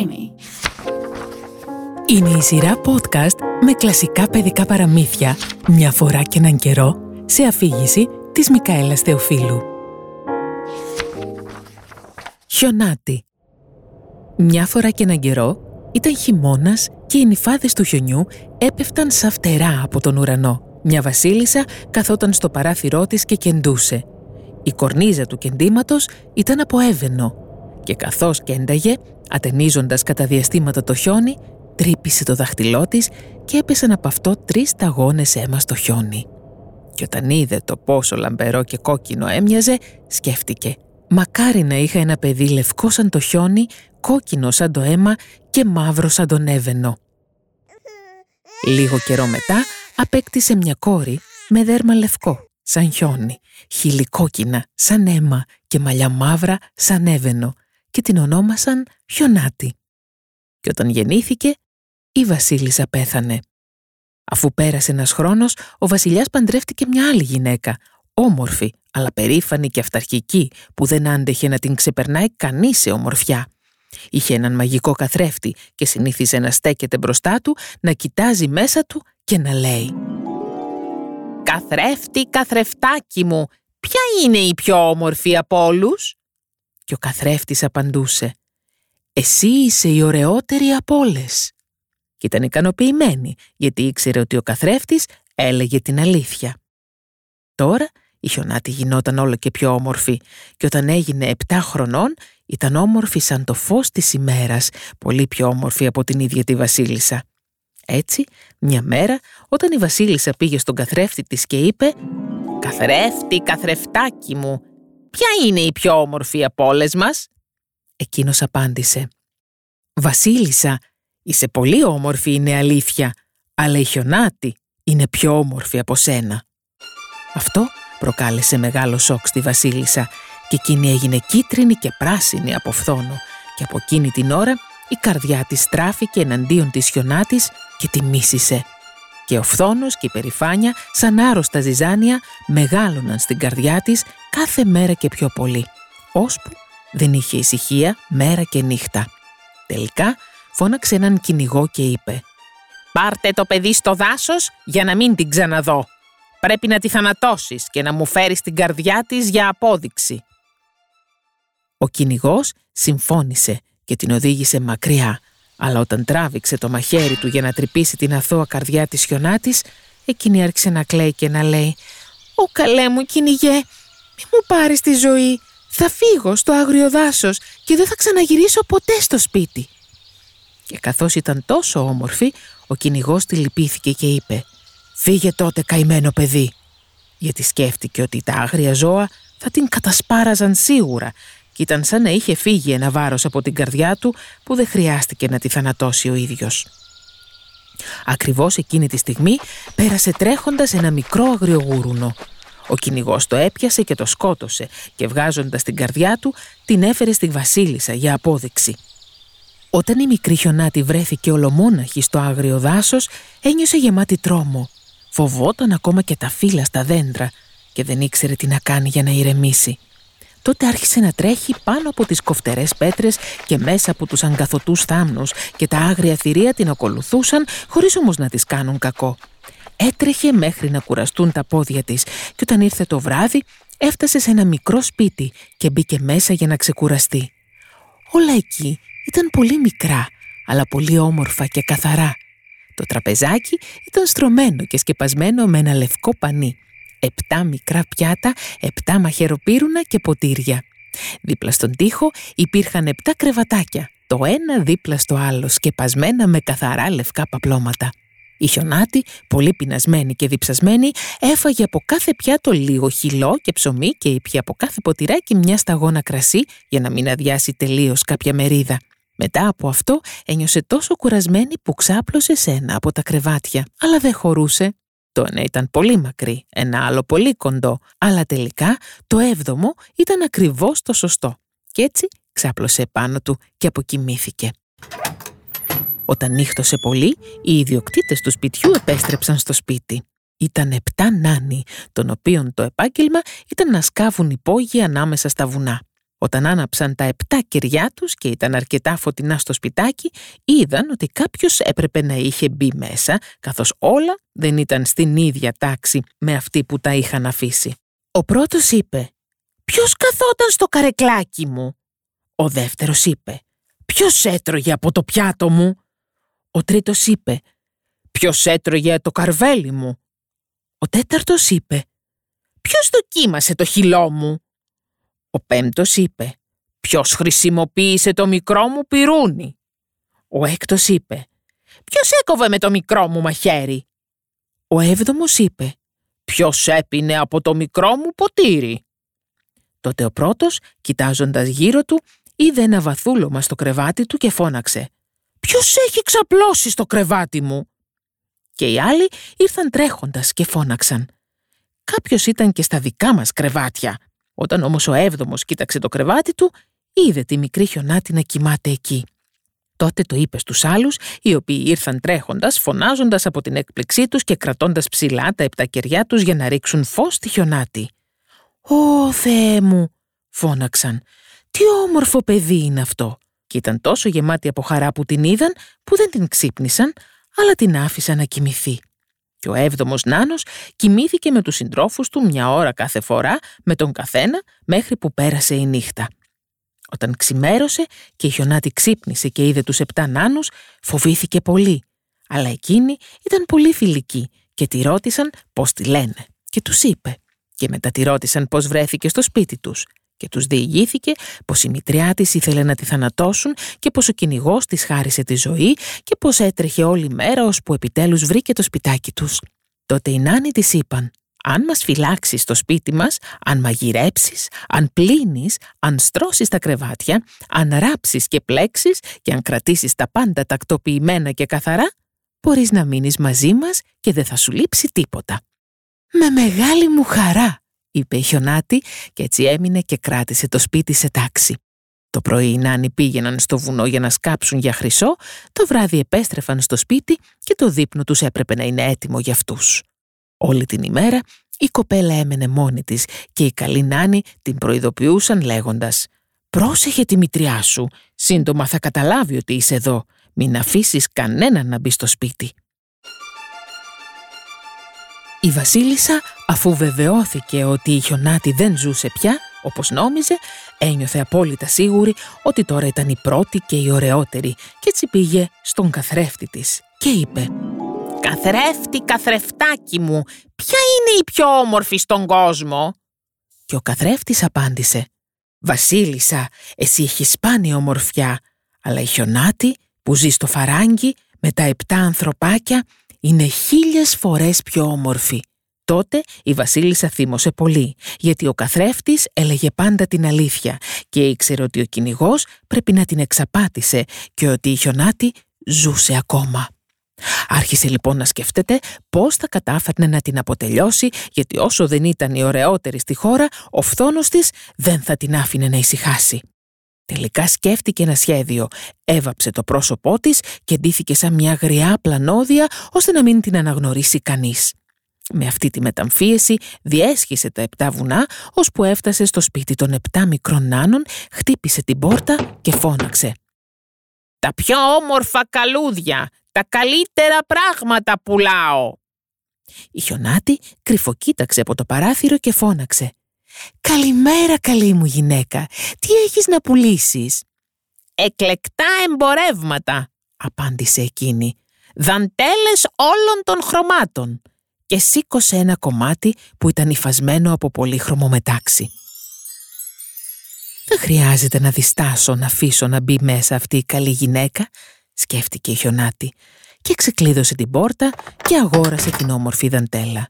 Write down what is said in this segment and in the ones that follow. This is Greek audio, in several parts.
Dreamy. Είναι η σειρά podcast με κλασικά παιδικά παραμύθια μια φορά και έναν καιρό σε αφήγηση της Μικαέλας Θεοφίλου. Χιονάτι Μια φορά και έναν καιρό ήταν χειμώνας και οι νυφάδες του χιονιού έπεφταν σαν φτερά από τον ουρανό. Μια βασίλισσα καθόταν στο παράθυρό της και κεντούσε. Η κορνίζα του κεντήματος ήταν από έβαινο και καθώς κένταγε, ατενίζοντας κατά διαστήματα το χιόνι, τρύπησε το δάχτυλό της και έπεσαν από αυτό τρεις σταγόνες αίμα στο χιόνι. Και όταν είδε το πόσο λαμπερό και κόκκινο έμοιαζε, σκέφτηκε «Μακάρι να είχα ένα παιδί λευκό σαν το χιόνι, κόκκινο σαν το αίμα και μαύρο σαν τον έβαινο». Λίγο καιρό μετά απέκτησε μια κόρη με δέρμα λευκό, σαν χιόνι, χιλικόκκινα, σαν αίμα και μαλλιά μαύρα, σαν έβαινο και την ονόμασαν Χιονάτη. Και όταν γεννήθηκε, η βασίλισσα πέθανε. Αφού πέρασε ένας χρόνος, ο βασιλιάς παντρεύτηκε μια άλλη γυναίκα, όμορφη, αλλά περήφανη και αυταρχική, που δεν άντεχε να την ξεπερνάει κανείς σε ομορφιά. Είχε έναν μαγικό καθρέφτη και συνήθιζε να στέκεται μπροστά του, να κοιτάζει μέσα του και να λέει «Καθρέφτη, καθρεφτάκι μου, ποια είναι η πιο όμορφη από όλους» Και ο καθρέφτης απαντούσε «Εσύ είσαι η ωραιότερη από όλες» και ήταν ικανοποιημένη γιατί ήξερε ότι ο καθρέφτης έλεγε την αλήθεια. Τώρα η Χιονάτη γινόταν όλο και πιο όμορφη και όταν έγινε επτά χρονών ήταν όμορφη σαν το φως της ημέρας, πολύ πιο όμορφη από την ίδια τη βασίλισσα. Έτσι, μια μέρα, όταν η βασίλισσα πήγε στον καθρέφτη της και είπε «Καθρέφτη, καθρεφτάκι μου, ποια είναι η πιο όμορφη από όλες μας» Εκείνος απάντησε «Βασίλισσα, είσαι πολύ όμορφη είναι αλήθεια, αλλά η Χιονάτη είναι πιο όμορφη από σένα». Αυτό προκάλεσε μεγάλο σοκ στη βασίλισσα και εκείνη έγινε κίτρινη και πράσινη από φθόνο και από εκείνη την ώρα η καρδιά της στράφηκε εναντίον της χιονάτης και τη μίσησε. Και ο φθόνος και η περηφάνεια σαν άρρωστα ζυζάνια μεγάλωναν στην καρδιά της κάθε μέρα και πιο πολύ, ώσπου δεν είχε ησυχία μέρα και νύχτα. Τελικά φώναξε έναν κυνηγό και είπε «Πάρτε το παιδί στο δάσος για να μην την ξαναδώ. Πρέπει να τη θανατώσεις και να μου φέρεις την καρδιά της για απόδειξη». Ο κυνηγός συμφώνησε και την οδήγησε μακριά, αλλά όταν τράβηξε το μαχαίρι του για να τρυπήσει την αθώα καρδιά της χιονάτης, εκείνη άρχισε να κλαίει και να λέει «Ω καλέ μου κυνηγέ, μη μου πάρεις τη ζωή, θα φύγω στο άγριο δάσος και δεν θα ξαναγυρίσω ποτέ στο σπίτι». Και καθώς ήταν τόσο όμορφη, ο κυνηγός τη λυπήθηκε και είπε «Φύγε τότε καημένο παιδί» γιατί σκέφτηκε ότι τα άγρια ζώα θα την κατασπάραζαν σίγουρα και ήταν σαν να είχε φύγει ένα βάρος από την καρδιά του που δεν χρειάστηκε να τη θανατώσει ο ίδιος. Ακριβώς εκείνη τη στιγμή πέρασε τρέχοντας ένα μικρό αγριογούρουνο. Ο κυνηγός το έπιασε και το σκότωσε και βγάζοντας την καρδιά του την έφερε στη βασίλισσα για απόδειξη. Όταν η μικρή χιονάτη βρέθηκε ολομόναχη στο άγριο δάσος, ένιωσε γεμάτη τρόμο. Φοβόταν ακόμα και τα φύλλα στα δέντρα και δεν ήξερε τι να κάνει για να ηρεμήσει τότε άρχισε να τρέχει πάνω από τις κοφτερές πέτρες και μέσα από τους αγκαθωτούς θάμνους και τα άγρια θηρία την ακολουθούσαν χωρίς όμως να της κάνουν κακό. Έτρεχε μέχρι να κουραστούν τα πόδια της και όταν ήρθε το βράδυ έφτασε σε ένα μικρό σπίτι και μπήκε μέσα για να ξεκουραστεί. Όλα εκεί ήταν πολύ μικρά, αλλά πολύ όμορφα και καθαρά. Το τραπεζάκι ήταν στρωμένο και σκεπασμένο με ένα λευκό πανί επτά μικρά πιάτα, επτά μαχαιροπύρουνα και ποτήρια. Δίπλα στον τοίχο υπήρχαν επτά κρεβατάκια, το ένα δίπλα στο άλλο, σκεπασμένα με καθαρά λευκά παπλώματα. Η χιονάτη, πολύ πεινασμένη και διψασμένη, έφαγε από κάθε πιάτο λίγο χυλό και ψωμί και ήπια από κάθε ποτηράκι μια σταγόνα κρασί για να μην αδειάσει τελείως κάποια μερίδα. Μετά από αυτό ένιωσε τόσο κουρασμένη που ξάπλωσε σε ένα από τα κρεβάτια, αλλά δεν χωρούσε. Το ένα ήταν πολύ μακρύ, ένα άλλο πολύ κοντό, αλλά τελικά το έβδομο ήταν ακριβώς το σωστό. Κι έτσι ξάπλωσε πάνω του και αποκοιμήθηκε. Όταν νύχτωσε πολύ, οι ιδιοκτήτες του σπιτιού επέστρεψαν στο σπίτι. Ήταν επτά νάνοι, των οποίων το επάγγελμα ήταν να σκάβουν υπόγεια ανάμεσα στα βουνά. Όταν άναψαν τα επτά κεριά τους και ήταν αρκετά φωτεινά στο σπιτάκι, είδαν ότι κάποιος έπρεπε να είχε μπει μέσα, καθώς όλα δεν ήταν στην ίδια τάξη με αυτή που τα είχαν αφήσει. Ο πρώτος είπε «Ποιος καθόταν στο καρεκλάκι μου» Ο δεύτερος είπε «Ποιος έτρωγε από το πιάτο μου» Ο τρίτος είπε «Ποιος έτρωγε το καρβέλι μου» Ο τέταρτος είπε «Ποιος δοκίμασε το χυλό μου» Ο πέμπτος είπε «Ποιος χρησιμοποίησε το μικρό μου πυρούνι» Ο έκτος είπε «Ποιος έκοβε με το μικρό μου μαχαίρι» Ο έβδομος είπε «Ποιος έπινε από το μικρό μου ποτήρι» Τότε ο πρώτος, κοιτάζοντας γύρω του, είδε ένα βαθούλωμα στο κρεβάτι του και φώναξε «Ποιος έχει ξαπλώσει στο κρεβάτι μου» Και οι άλλοι ήρθαν τρέχοντας και φώναξαν «Κάποιος ήταν και στα δικά μας κρεβάτια» Όταν όμως ο έβδομος κοίταξε το κρεβάτι του, είδε τη μικρή χιονάτη να κοιμάται εκεί. Τότε το είπε στους άλλους, οι οποίοι ήρθαν τρέχοντας, φωνάζοντας από την έκπληξή τους και κρατώντας ψηλά τα επτά κεριά τους για να ρίξουν φως στη χιονάτη. «Ω Θεέ μου», φώναξαν, «τι όμορφο παιδί είναι αυτό». Και ήταν τόσο γεμάτοι από χαρά που την είδαν, που δεν την ξύπνησαν, αλλά την άφησαν να κοιμηθεί. Και ο έβδομος νάνος κοιμήθηκε με τους συντρόφους του μια ώρα κάθε φορά με τον καθένα μέχρι που πέρασε η νύχτα. Όταν ξημέρωσε και η χιονάτη ξύπνησε και είδε τους επτά νάνους, φοβήθηκε πολύ. Αλλά εκείνοι ήταν πολύ φιλικοί και τη ρώτησαν πώς τη λένε. Και τους είπε. Και μετά τη ρώτησαν πώς βρέθηκε στο σπίτι τους και τους διηγήθηκε πως η μητριά της ήθελε να τη θανατώσουν και πως ο κυνηγός της χάρισε τη ζωή και πως έτρεχε όλη μέρα ώσπου επιτέλους βρήκε το σπιτάκι τους. Τότε οι νάνοι της είπαν «Αν μας φυλάξεις στο σπίτι μας, αν μαγειρέψεις, αν πλύνεις, αν στρώσεις τα κρεβάτια, αν ράψεις και πλέξεις και αν κρατήσεις τα πάντα τακτοποιημένα και καθαρά, μπορείς να μείνεις μαζί μας και δεν θα σου λείψει τίποτα». «Με μεγάλη μου χαρά», είπε η Χιονάτη και έτσι έμεινε και κράτησε το σπίτι σε τάξη. Το πρωί οι νάνοι πήγαιναν στο βουνό για να σκάψουν για χρυσό, το βράδυ επέστρεφαν στο σπίτι και το δείπνο τους έπρεπε να είναι έτοιμο για αυτούς. Όλη την ημέρα η κοπέλα έμενε μόνη της και οι καλοί νάνοι την προειδοποιούσαν λέγοντας «Πρόσεχε τη μητριά σου, σύντομα θα καταλάβει ότι είσαι εδώ, μην αφήσεις κανέναν να μπει στο σπίτι». Η βασίλισσα, αφού βεβαιώθηκε ότι η χιονάτη δεν ζούσε πια, όπως νόμιζε, ένιωθε απόλυτα σίγουρη ότι τώρα ήταν η πρώτη και η ωραιότερη και έτσι πήγε στον καθρέφτη της και είπε «Καθρέφτη, καθρεφτάκι μου, ποια είναι η πιο όμορφη στον κόσμο» Και ο καθρέφτης απάντησε «Βασίλισσα, εσύ έχεις σπάνια ομορφιά, αλλά η χιονάτη που ζει στο φαράγγι με τα επτά ανθρωπάκια είναι χίλιες φορές πιο όμορφη. Τότε η βασίλισσα θύμωσε πολύ, γιατί ο καθρέφτης έλεγε πάντα την αλήθεια και ήξερε ότι ο κυνηγός πρέπει να την εξαπάτησε και ότι η χιονάτη ζούσε ακόμα. Άρχισε λοιπόν να σκέφτεται πώς θα κατάφερνε να την αποτελειώσει γιατί όσο δεν ήταν η ωραιότερη στη χώρα, ο φθόνος της δεν θα την άφηνε να ησυχάσει. Τελικά σκέφτηκε ένα σχέδιο, έβαψε το πρόσωπό της και ντύθηκε σαν μια γριά πλανόδια ώστε να μην την αναγνωρίσει κανείς. Με αυτή τη μεταμφίεση διέσχισε τα επτά βουνά, ώσπου έφτασε στο σπίτι των επτά μικρών νάνων, χτύπησε την πόρτα και φώναξε. «Τα πιο όμορφα καλούδια, τα καλύτερα πράγματα πουλάω!» Η χιονάτη κρυφοκοίταξε από το παράθυρο και φώναξε. «Καλημέρα καλή μου γυναίκα, τι έχεις να πουλήσεις» «Εκλεκτά εμπορεύματα», απάντησε εκείνη, «δαντέλες όλων των χρωμάτων» και σήκωσε ένα κομμάτι που ήταν υφασμένο από πολύχρωμο μετάξι. «Δεν χρειάζεται να διστάσω να αφήσω να μπει μέσα αυτή η καλή γυναίκα», σκέφτηκε η Χιονάτη και ξεκλείδωσε την πόρτα και αγόρασε την όμορφη δαντέλα.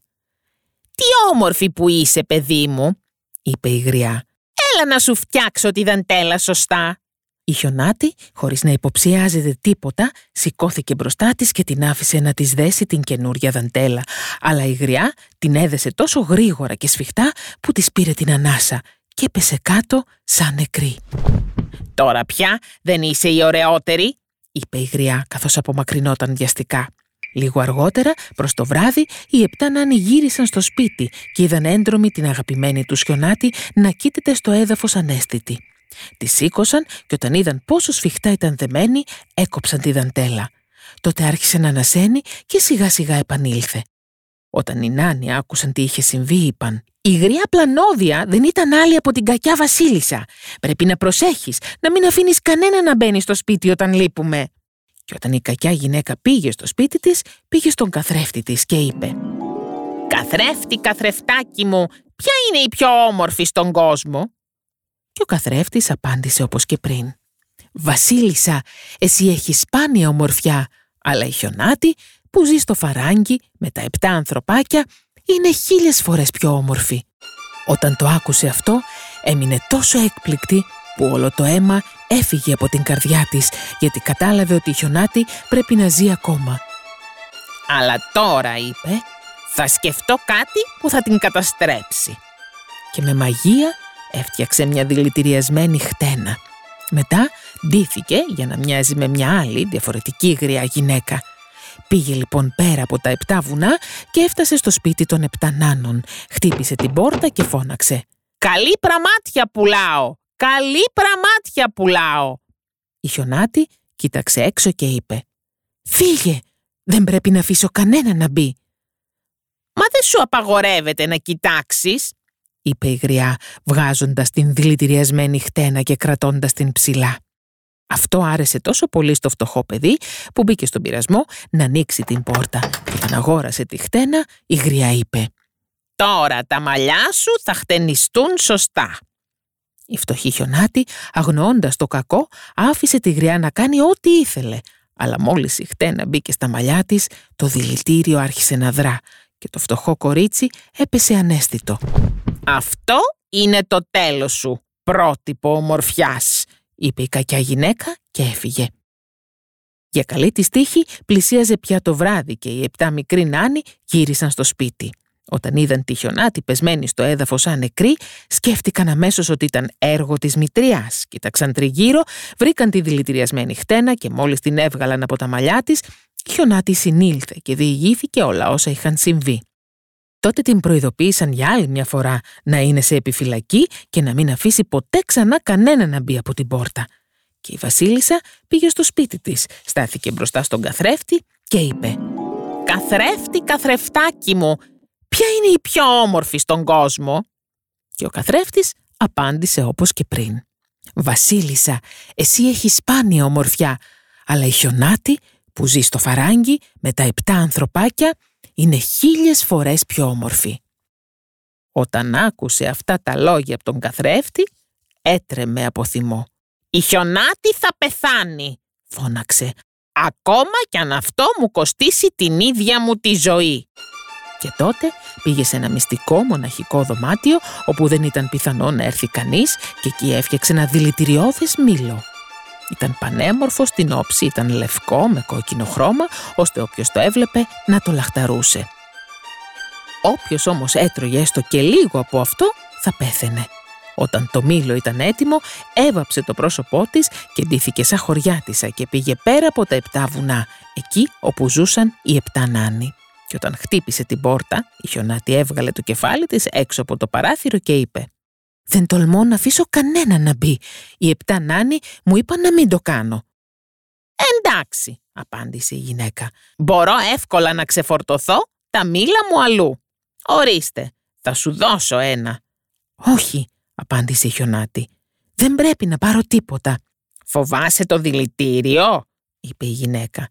«Τι όμορφη που είσαι, παιδί μου», είπε η γριά. «Έλα να σου φτιάξω τη δαντέλα σωστά». Η χιονάτη, χωρίς να υποψιάζεται τίποτα, σηκώθηκε μπροστά της και την άφησε να της δέσει την καινούρια δαντέλα. Αλλά η γριά την έδεσε τόσο γρήγορα και σφιχτά που της πήρε την ανάσα και έπεσε κάτω σαν νεκρή. «Τώρα πια δεν είσαι η ωραιότερη», είπε η γριά καθώς απομακρυνόταν βιαστικά. Λίγο αργότερα, προς το βράδυ, οι επτά νάνοι γύρισαν στο σπίτι και είδαν έντρομη την αγαπημένη τους Σιωνάτη να κοίταται στο έδαφος ανέστητη. Τη σήκωσαν και όταν είδαν πόσο σφιχτά ήταν δεμένη, έκοψαν τη δαντέλα. Τότε άρχισε να ανασένει και σιγά σιγά επανήλθε. Όταν οι νάνοι άκουσαν τι είχε συμβεί, είπαν «Η γριά πλανόδια δεν ήταν άλλη από την κακιά βασίλισσα. Πρέπει να προσέχεις, να μην αφήνεις κανένα να μπαίνει στο σπίτι όταν λείπουμε». Και όταν η κακιά γυναίκα πήγε στο σπίτι της, πήγε στον καθρέφτη της και είπε «Καθρέφτη, καθρεφτάκι μου, ποια είναι η πιο όμορφη στον κόσμο» Και ο καθρέφτης απάντησε όπως και πριν «Βασίλισσα, εσύ έχεις σπάνια ομορφιά, αλλά η χιονάτη που ζει στο φαράγγι με τα επτά ανθρωπάκια είναι χίλιες φορές πιο όμορφη». Όταν το άκουσε αυτό, έμεινε τόσο έκπληκτη που όλο το αίμα έφυγε από την καρδιά της γιατί κατάλαβε ότι η χιονάτη πρέπει να ζει ακόμα. «Αλλά τώρα», είπε, «θα σκεφτώ κάτι που θα την καταστρέψει». Και με μαγεία έφτιαξε μια δηλητηριασμένη χτένα. Μετά ντύθηκε για να μοιάζει με μια άλλη διαφορετική γριά γυναίκα. Πήγε λοιπόν πέρα από τα επτά βουνά και έφτασε στο σπίτι των επτά νάνων. Χτύπησε την πόρτα και φώναξε «Καλή πραμάτια πουλάω! Καλή πραμάτια πουλάω!» Η χιονάτη κοίταξε έξω και είπε «Φύγε! Δεν πρέπει να αφήσω κανένα να μπει!» «Μα δεν σου απαγορεύεται να κοιτάξεις!» είπε η γριά, βγάζοντας την δηλητηριασμένη χτένα και κρατώντας την ψηλά. Αυτό άρεσε τόσο πολύ στο φτωχό παιδί που μπήκε στον πειρασμό να ανοίξει την πόρτα και όταν αγόρασε τη χτένα η γριά είπε «Τώρα τα μαλλιά σου θα χτενιστούν σωστά». Η φτωχή χιονάτη, αγνοώντας το κακό, άφησε τη γριά να κάνει ό,τι ήθελε, αλλά μόλις η χτένα μπήκε στα μαλλιά της, το δηλητήριο άρχισε να δρά και το φτωχό κορίτσι έπεσε ανέστητο. «Αυτό είναι το τέλος σου, πρότυπο ομορφιάς», είπε η κακιά γυναίκα και έφυγε. Για καλή της τύχη πλησίαζε πια το βράδυ και οι επτά μικροί νάνοι γύρισαν στο σπίτι. Όταν είδαν τη χιονάτη πεσμένη στο έδαφος σαν νεκρή, σκέφτηκαν αμέσως ότι ήταν έργο της μητριάς. Κοίταξαν τριγύρω, βρήκαν τη δηλητηριασμένη χτένα και μόλις την έβγαλαν από τα μαλλιά της, η χιονάτη συνήλθε και διηγήθηκε όλα όσα είχαν συμβεί. Τότε την προειδοποίησαν για άλλη μια φορά να είναι σε επιφυλακή και να μην αφήσει ποτέ ξανά κανένα να μπει από την πόρτα. Και η Βασίλισσα πήγε στο σπίτι της, στάθηκε μπροστά στον καθρέφτη και είπε «Καθρέφτη, καθρεφτάκι μου, ποια είναι η πιο όμορφη στον κόσμο» Και ο καθρέφτης απάντησε όπως και πριν «Βασίλισσα, εσύ έχεις σπάνια ομορφιά, αλλά η χιονάτη που ζει στο φαράγγι με τα επτά ανθρωπάκια είναι χίλιες φορές πιο όμορφη. Όταν άκουσε αυτά τα λόγια από τον καθρέφτη, έτρεμε από θυμό. «Η χιονάτη θα πεθάνει», φώναξε, «ακόμα κι αν αυτό μου κοστίσει την ίδια μου τη ζωή». Και τότε πήγε σε ένα μυστικό μοναχικό δωμάτιο όπου δεν ήταν πιθανό να έρθει κανείς και εκεί έφτιαξε ένα δηλητηριώδες μήλο. Ήταν πανέμορφο στην όψη, ήταν λευκό με κόκκινο χρώμα, ώστε όποιος το έβλεπε να το λαχταρούσε. Όποιος όμως έτρωγε έστω και λίγο από αυτό, θα πέθαινε. Όταν το μήλο ήταν έτοιμο, έβαψε το πρόσωπό της και ντύθηκε σαν χωριάτισα και πήγε πέρα από τα επτά βουνά, εκεί όπου ζούσαν οι επτά νάνοι. Και όταν χτύπησε την πόρτα, η χιονάτη έβγαλε το κεφάλι της έξω από το παράθυρο και είπε δεν τολμώ να αφήσω κανένα να μπει. Οι επτά νάνοι μου είπαν να μην το κάνω. Εντάξει, απάντησε η γυναίκα. Μπορώ εύκολα να ξεφορτωθώ τα μήλα μου αλλού. Ορίστε, θα σου δώσω ένα. Όχι, απάντησε η χιονάτη. Δεν πρέπει να πάρω τίποτα. Φοβάσαι το δηλητήριο, είπε η γυναίκα.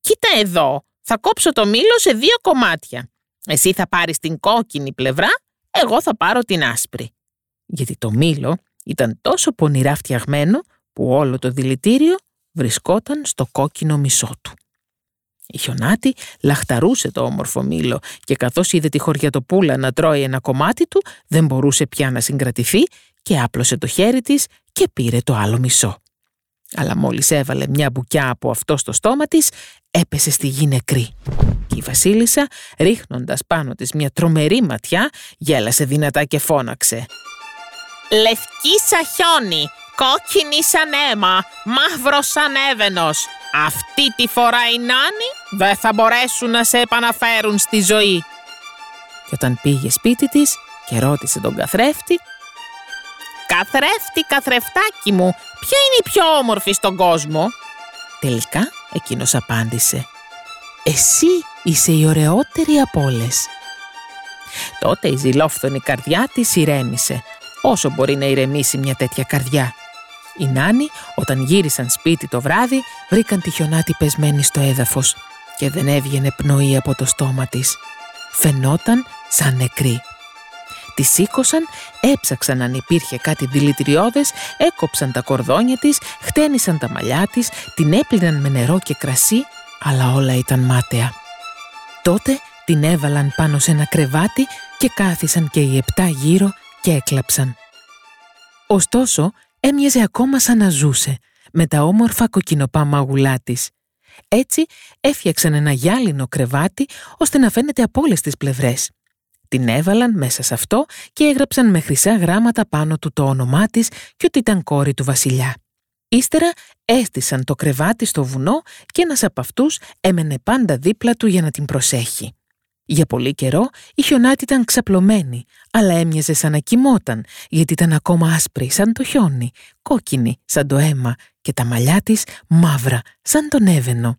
Κοίτα εδώ, θα κόψω το μήλο σε δύο κομμάτια. Εσύ θα πάρεις την κόκκινη πλευρά, εγώ θα πάρω την άσπρη γιατί το μήλο ήταν τόσο πονηρά φτιαγμένο που όλο το δηλητήριο βρισκόταν στο κόκκινο μισό του. Η χιονάτη λαχταρούσε το όμορφο μήλο και καθώς είδε τη χωριατοπούλα να τρώει ένα κομμάτι του δεν μπορούσε πια να συγκρατηθεί και άπλωσε το χέρι της και πήρε το άλλο μισό. Αλλά μόλις έβαλε μια μπουκιά από αυτό στο στόμα της έπεσε στη γη νεκρή. Και η βασίλισσα ρίχνοντας πάνω της μια τρομερή ματιά γέλασε δυνατά και φώναξε Λευκή σαν χιόνι, κόκκινη σαν αίμα, μαύρος σαν έβαινος. Αυτή τη φορά οι νάνοι δεν θα μπορέσουν να σε επαναφέρουν στη ζωή. Και όταν πήγε σπίτι της και ρώτησε τον καθρέφτη, «Καθρέφτη, καθρεφτάκι μου, ποια είναι η πιο όμορφη στον κόσμο» Τελικά εκείνος απάντησε «Εσύ είσαι η ωραιότερη από όλες». Τότε η ζηλόφθονη καρδιά της ηρέμησε, όσο μπορεί να ηρεμήσει μια τέτοια καρδιά. Οι νάνοι, όταν γύρισαν σπίτι το βράδυ, βρήκαν τη χιονάτη πεσμένη στο έδαφος και δεν έβγαινε πνοή από το στόμα της. Φαινόταν σαν νεκρή. Τη σήκωσαν, έψαξαν αν υπήρχε κάτι δηλητηριώδες, έκοψαν τα κορδόνια της, χτένισαν τα μαλλιά της, την έπλυναν με νερό και κρασί, αλλά όλα ήταν μάταια. Τότε την έβαλαν πάνω σε ένα κρεβάτι και κάθισαν και οι επτά γύρω και έκλαψαν. Ωστόσο, έμοιαζε ακόμα σαν να ζούσε, με τα όμορφα κοκκινοπά μαγουλά της. Έτσι έφτιαξαν ένα γυάλινο κρεβάτι ώστε να φαίνεται από όλες τις πλευρές. Την έβαλαν μέσα σε αυτό και έγραψαν με χρυσά γράμματα πάνω του το όνομά της και ότι ήταν κόρη του βασιλιά. Ύστερα έστησαν το κρεβάτι στο βουνό και ένας από αυτούς έμενε πάντα δίπλα του για να την προσέχει. Για πολύ καιρό η χιονάτη ήταν ξαπλωμένη, αλλά έμοιαζε σαν να κοιμόταν, γιατί ήταν ακόμα άσπρη σαν το χιόνι, κόκκινη σαν το αίμα και τα μαλλιά της μαύρα σαν τον έβαινο.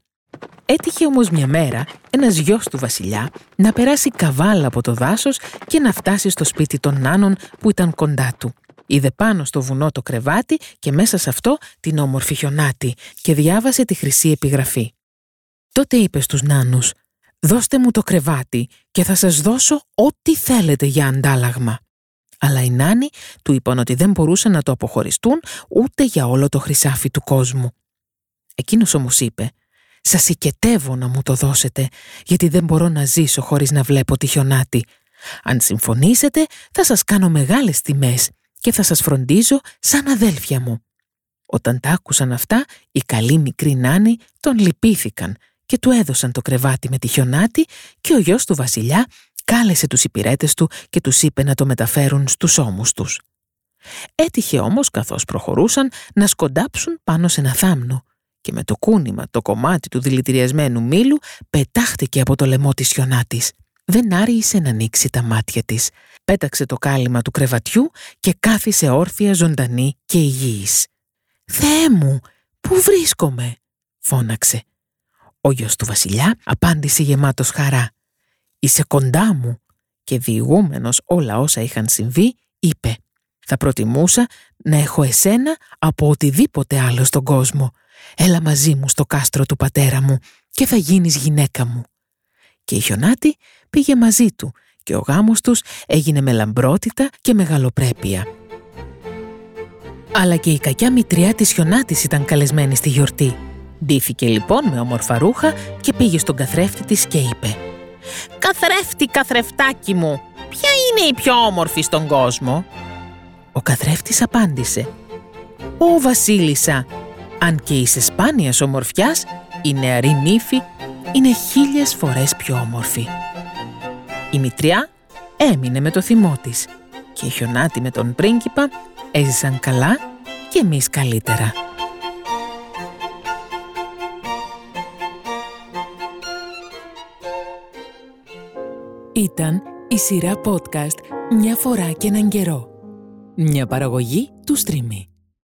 Έτυχε όμως μια μέρα ένας γιος του βασιλιά να περάσει καβάλα από το δάσος και να φτάσει στο σπίτι των νάνων που ήταν κοντά του. Είδε πάνω στο βουνό το κρεβάτι και μέσα σε αυτό την όμορφη χιονάτη και διάβασε τη χρυσή επιγραφή. Τότε είπε στους νάνους «Δώστε μου το κρεβάτι και θα σας δώσω ό,τι θέλετε για αντάλλαγμα». Αλλά οι νάνοι του είπαν ότι δεν μπορούσαν να το αποχωριστούν ούτε για όλο το χρυσάφι του κόσμου. Εκείνος όμως είπε «Σας οικετεύω να μου το δώσετε, γιατί δεν μπορώ να ζήσω χωρίς να βλέπω τη χιονάτη. Αν συμφωνήσετε θα σας κάνω μεγάλες τιμές και θα σας φροντίζω σαν αδέλφια μου». Όταν τα άκουσαν αυτά, οι καλοί μικροί νάνοι τον λυπήθηκαν και του έδωσαν το κρεβάτι με τη χιονάτη και ο γιος του βασιλιά κάλεσε τους υπηρέτες του και τους είπε να το μεταφέρουν στους ώμους τους. Έτυχε όμως καθώς προχωρούσαν να σκοντάψουν πάνω σε ένα θάμνο και με το κούνημα το κομμάτι του δηλητηριασμένου μήλου πετάχτηκε από το λαιμό της χιονάτης. Δεν άργησε να ανοίξει τα μάτια της. Πέταξε το κάλυμα του κρεβατιού και κάθισε όρθια ζωντανή και υγιής. «Θεέ μου, πού βρίσκομαι» φώναξε ο γιος του βασιλιά απάντησε γεμάτος χαρά. «Είσαι κοντά μου» και διηγούμενος όλα όσα είχαν συμβεί, είπε «Θα προτιμούσα να έχω εσένα από οτιδήποτε άλλο στον κόσμο. Έλα μαζί μου στο κάστρο του πατέρα μου και θα γίνεις γυναίκα μου». Και η Χιονάτη πήγε μαζί του και ο γάμος τους έγινε με λαμπρότητα και μεγαλοπρέπεια. Αλλά και η κακιά μητριά της Χιονάτης ήταν καλεσμένη στη γιορτή. Ντύθηκε λοιπόν με όμορφα ρούχα και πήγε στον καθρέφτη της και είπε «Καθρέφτη, καθρεφτάκι μου, ποια είναι η πιο όμορφη στον κόσμο» Ο καθρέφτης απάντησε «Ω βασίλισσα, αν και είσαι σπάνιας ομορφιάς, η νεαρή νύφη είναι χίλιες φορές πιο όμορφη». Η μητριά έμεινε με το θυμό της και η χιονάτη με τον πρίγκιπα έζησαν καλά και εμείς καλύτερα. Ήταν η σειρά podcast «Μια φορά και έναν καιρό». Μια παραγωγή του Streamy.